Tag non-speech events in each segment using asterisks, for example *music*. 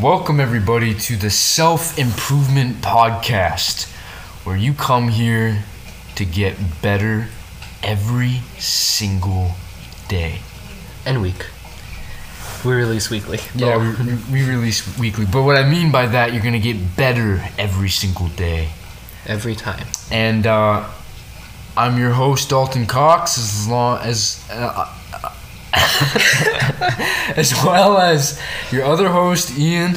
Welcome, everybody, to the Self Improvement Podcast, where you come here to get better every single day. and week. We release weekly. Yeah, we, *laughs* we release weekly, but what I mean by that, you're gonna get better every single day. every time. And uh, I'm your host, Dalton Cox, as long as. Uh, *laughs* as well as your other host, Ian.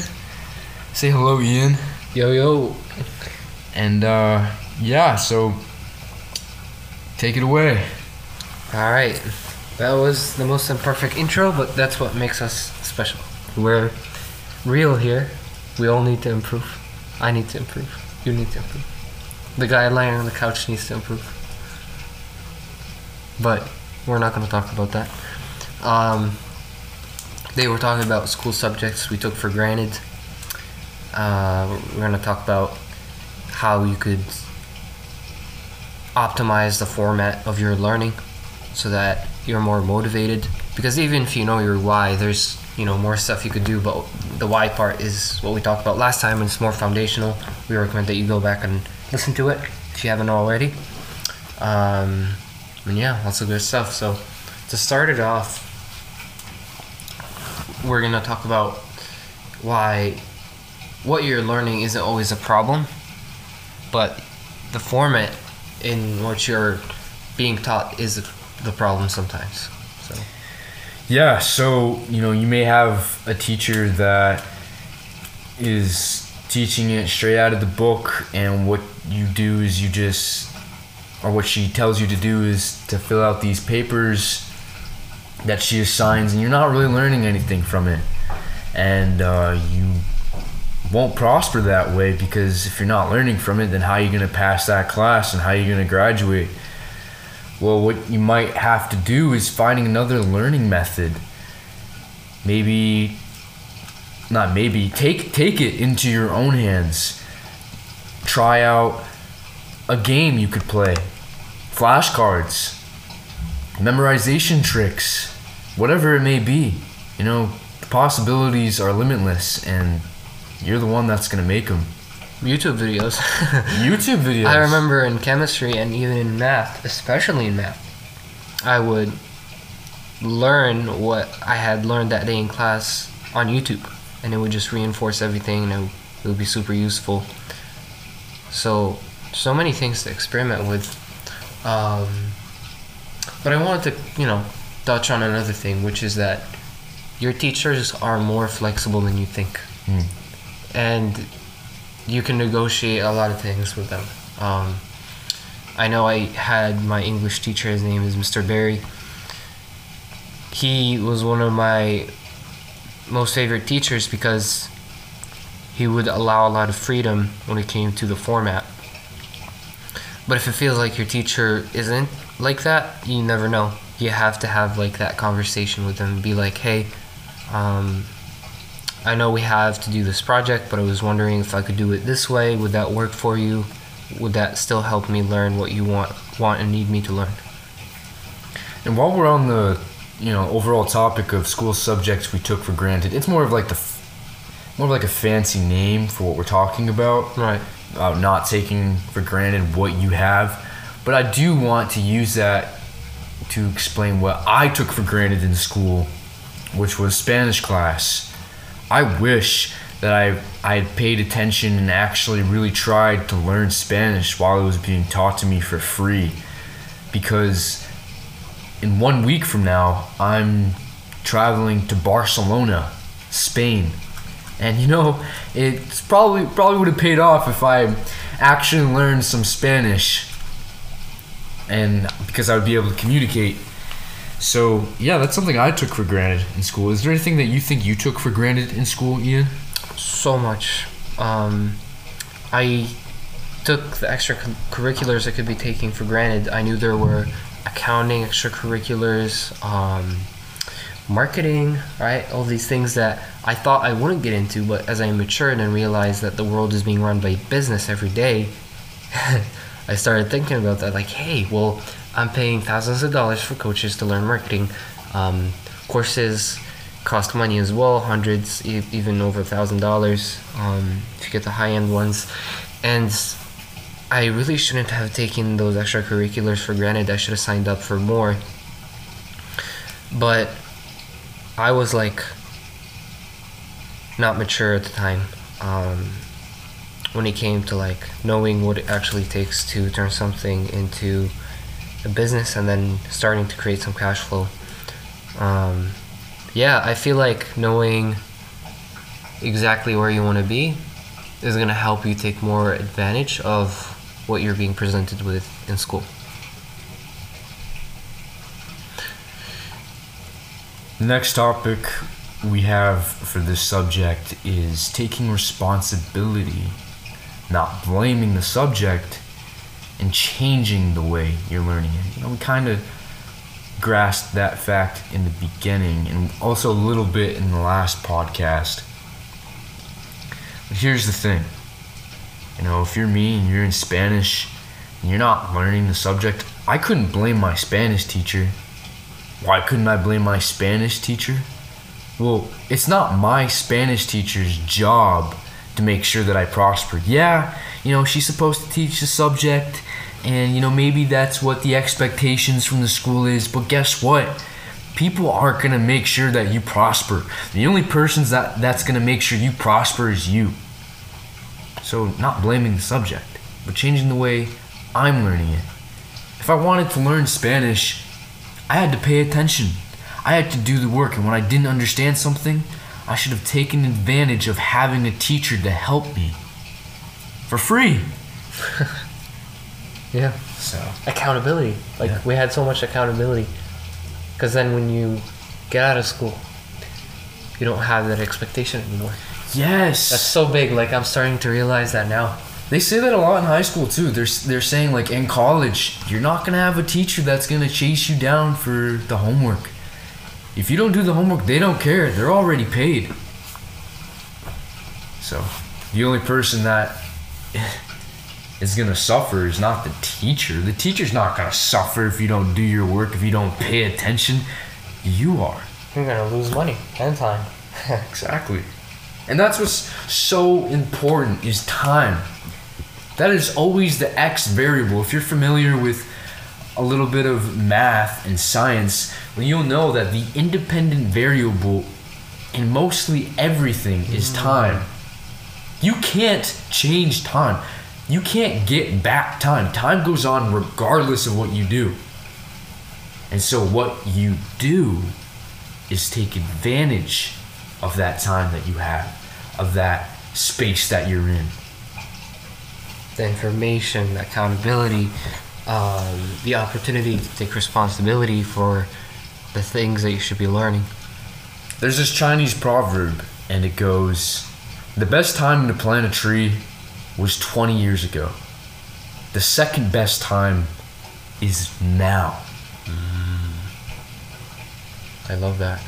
Say hello, Ian. Yo yo. And uh, yeah, so take it away. All right, that was the most imperfect intro, but that's what makes us special. We're real here. We all need to improve. I need to improve. You need to improve. The guy lying on the couch needs to improve. But we're not going to talk about that. Um, they were talking about school subjects we took for granted. Uh, we're going to talk about how you could optimize the format of your learning so that you're more motivated. Because even if you know your why there's you know more stuff you could do but the why part is what we talked about last time and it's more foundational. We recommend that you go back and listen to it if you haven't already. Um, and yeah lots of good stuff. So to start it off we're gonna talk about why what you're learning isn't always a problem but the format in what you're being taught is the problem sometimes. So Yeah, so you know, you may have a teacher that is teaching it straight out of the book, and what you do is you just, or what she tells you to do is to fill out these papers that she assigns, and you're not really learning anything from it, and uh, you won't prosper that way because if you're not learning from it, then how are you going to pass that class and how are you going to graduate? Well, what you might have to do is finding another learning method. Maybe not maybe take take it into your own hands. Try out a game you could play. Flashcards, memorization tricks, whatever it may be. You know, the possibilities are limitless and you're the one that's going to make them. YouTube videos. *laughs* YouTube videos. I remember in chemistry and even in math, especially in math, I would learn what I had learned that day in class on YouTube, and it would just reinforce everything, and it would, it would be super useful. So, so many things to experiment with. Um, but I wanted to, you know, touch on another thing, which is that your teachers are more flexible than you think, Hmm. and you can negotiate a lot of things with them. Um, I know I had my English teacher. His name is Mr. Barry. He was one of my most favorite teachers because he would allow a lot of freedom when it came to the format. But if it feels like your teacher isn't like that, you never know. You have to have like that conversation with them. Be like, hey, um, I know we have to do this project, but I was wondering if I could do it this way. Would that work for you? Would that still help me learn what you want want and need me to learn? And while we're on the, you know, overall topic of school subjects we took for granted, it's more of like the, more of like a fancy name for what we're talking about. Right. About not taking for granted what you have, but I do want to use that to explain what I took for granted in school, which was Spanish class. I wish that I I had paid attention and actually really tried to learn Spanish while it was being taught to me for free, because in one week from now, I'm traveling to Barcelona, Spain. And you know, it's probably probably would have paid off if I actually learned some Spanish and because I would be able to communicate. So, yeah, that's something I took for granted in school. Is there anything that you think you took for granted in school, Ian? So much. Um, I took the extracurriculars I could be taking for granted. I knew there were accounting extracurriculars, um, marketing, right? All these things that I thought I wouldn't get into, but as I matured and realized that the world is being run by business every day, I started thinking about that. Like, hey, well, I'm paying thousands of dollars for coaches to learn marketing. Um, courses cost money as well, hundreds, e- even over a thousand dollars um, if you get the high end ones. And I really shouldn't have taken those extracurriculars for granted. I should have signed up for more. But I was like not mature at the time um, when it came to like knowing what it actually takes to turn something into a business and then starting to create some cash flow. Um, yeah, I feel like knowing exactly where you want to be is going to help you take more advantage of what you're being presented with in school. Next topic we have for this subject is taking responsibility, not blaming the subject, and changing the way you're learning it. You know, we kind of grasped that fact in the beginning and also a little bit in the last podcast. But here's the thing you know, if you're me and you're in Spanish and you're not learning the subject, I couldn't blame my Spanish teacher. Why couldn't I blame my Spanish teacher? Well, it's not my Spanish teacher's job to make sure that I prosper. Yeah, you know, she's supposed to teach the subject, and you know, maybe that's what the expectations from the school is, but guess what? People aren't gonna make sure that you prosper. The only persons that that's gonna make sure you prosper is you. So, not blaming the subject, but changing the way I'm learning it. If I wanted to learn Spanish, I had to pay attention. I had to do the work, and when I didn't understand something, I should have taken advantage of having a teacher to help me for free. *laughs* Yeah. So, Accountability. Like, Yeah. we had so much accountability. Because then when you get out of school, you don't have that expectation anymore. yes. That's so big. Like, I'm starting to realize that now. They say that a lot in high school too. They're they're saying like in college, you're not gonna have a teacher that's gonna chase you down for the homework. If you don't do the homework, they don't care. They're already paid. So, the only person that *laughs* is gonna suffer is not the teacher. The teacher's not gonna suffer if you don't do your work, if you don't pay attention. You are. You're going to lose money and time. *laughs* Exactly. And that's what's so important is time. That is always the X variable. If you're familiar with a little bit of math and science, you'll know that the independent variable in mostly everything is time. You can't change time. You can't get back time. Time goes on regardless of what you do. And so, what you do is take advantage of that time that you have, of that space that you're in. the information, accountability, um, the opportunity to take responsibility for the things that you should be learning. There's this Chinese proverb, and it goes The best time to plant a tree was 20 years ago. The second best time is now. I love that.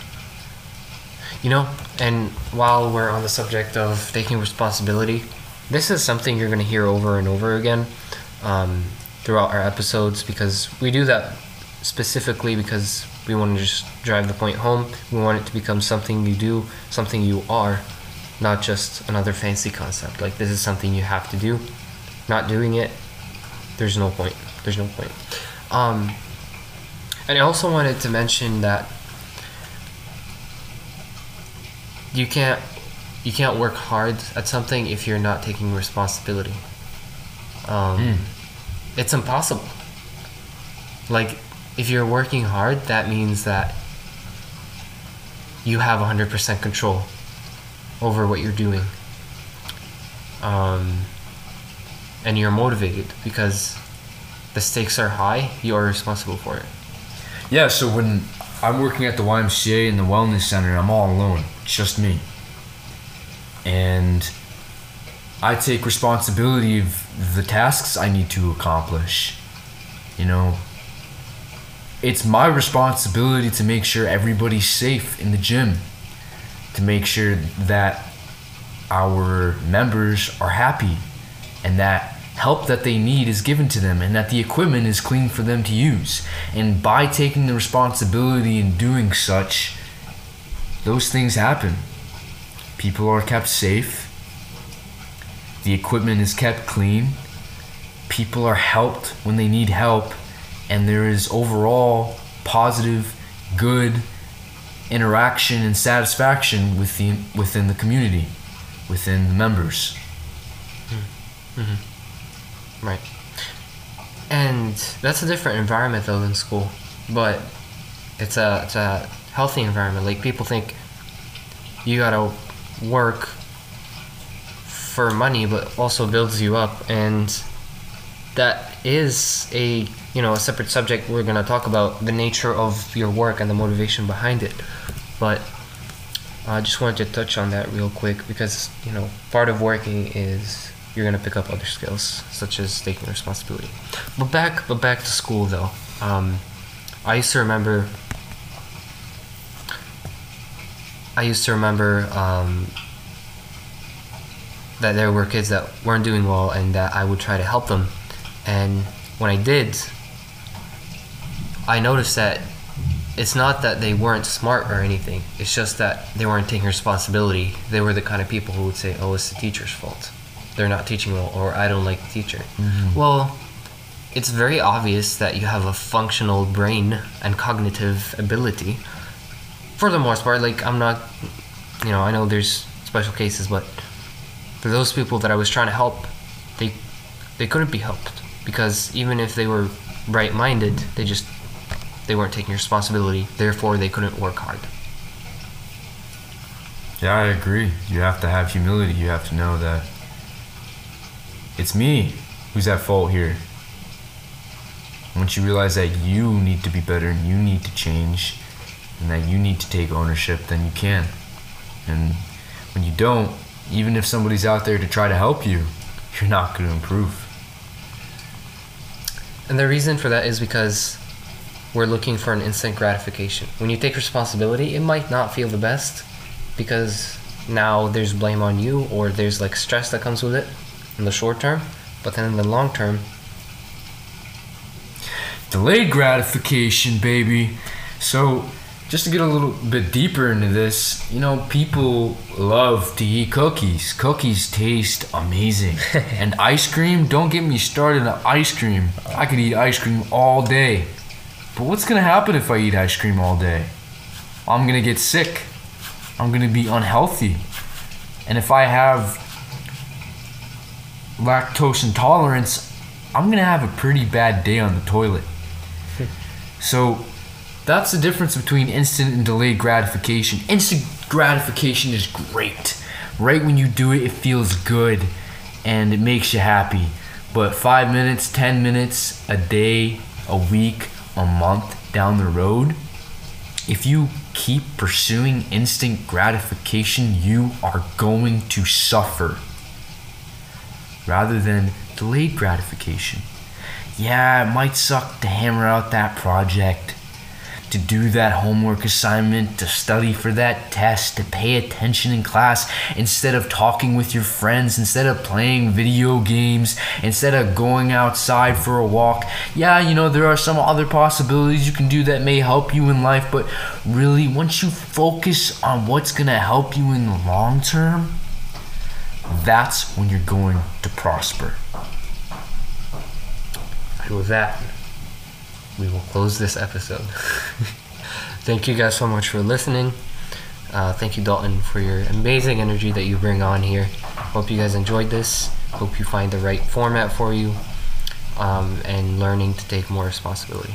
You know, and while we're on the subject of taking responsibility, this is something you're going to hear over and over again um, throughout our episodes because we do that specifically because we want to just drive the point home. We want it to become something you do, something you are, not just another fancy concept. Like, this is something you have to do. Not doing it, there's no point. There's no point. Um, and I also wanted to mention that you can't you can't work hard at something if you're not taking responsibility. Um, It's impossible. Like, if you're working hard, that means that you have 100% control over what you're doing. Um, and you're motivated because the stakes are high, you are responsible for it. Yeah, so when I'm working at the YMCA in the Wellness Center, I'm all alone. It's just me. And I take responsibility of the tasks I need to accomplish. You know, it's my responsibility to make sure everybody's safe in the gym, to make sure that our members are happy and that help that they need is given to them and that the equipment is clean for them to use. And by taking the responsibility and doing such, those things happen. People are kept safe. The equipment is kept clean. People are helped when they need help. And there is overall positive, good interaction and satisfaction within, within the community, within the members. Mm-hmm. Mm-hmm. Right. And that's a different environment though than school, but it's a it's a healthy environment. Like people think you gotta work for money, but also builds you up, and that is a you know a separate subject we're gonna talk about the nature of your work and the motivation behind it. But I just wanted to touch on that real quick because you know part of working is you're gonna pick up other skills such as taking responsibility. But back, but back to school though. Um, I used to remember. I used to remember um, that there were kids that weren't doing well, and that I would try to help them. And when I did, I noticed that it's not that they weren't smart or anything. It's just that they weren't taking responsibility. They were the kind of people who would say, "Oh, it's the teacher's fault. They're not teaching well, or I don't like the teacher." Mm-hmm. Well, it's very obvious that you have a functional brain and cognitive ability. For the most part, like I'm not, you know, I know there's special cases, but for those people that I was trying to help, they they couldn't be helped because even if they were right-minded, they just they weren't taking responsibility. Therefore, they couldn't work hard. Yeah, I agree. You have to have humility. You have to know that it's me who's at fault here. Once you realize that you need to be better and you need to change and that you need to take ownership, then you can. And when you don't, even if somebody's out there to try to help you, *laughs* you're not going to improve. And the reason for that is because we're looking for an instant gratification. When you take responsibility, it might not feel the best because now there's blame on you or there's like stress that comes with it in the short term, but then in the long term, Delayed gratification, baby. So, just to get a little bit deeper into this, you know, people love to eat cookies. Cookies taste amazing. *laughs* and ice cream, don't get me started on ice cream. I could eat ice cream all day. But what's going to happen if I eat ice cream all day? I'm going to get sick. I'm going to be unhealthy. And if I have lactose intolerance, I'm going to have a pretty bad day on the toilet. *laughs* So that's the difference between instant and delayed gratification. Instant gratification is great. Right when you do it, it feels good and it makes you happy. But five minutes, 10 minutes, a day, a week, a month down the road, if you keep pursuing instant gratification, you are going to suffer rather than delayed gratification. Yeah, it might suck to hammer out that project, to do that homework assignment, to study for that test, to pay attention in class instead of talking with your friends, instead of playing video games, instead of going outside for a walk. Yeah, you know, there are some other possibilities you can do that may help you in life, but really, once you focus on what's going to help you in the long term, that's when you're going to prosper. with that, we will close this episode. *laughs* thank you guys so much for listening. Uh, thank you, Dalton, for your amazing energy that you bring on here. Hope you guys enjoyed this. Hope you find the right format for you um, and learning to take more responsibility.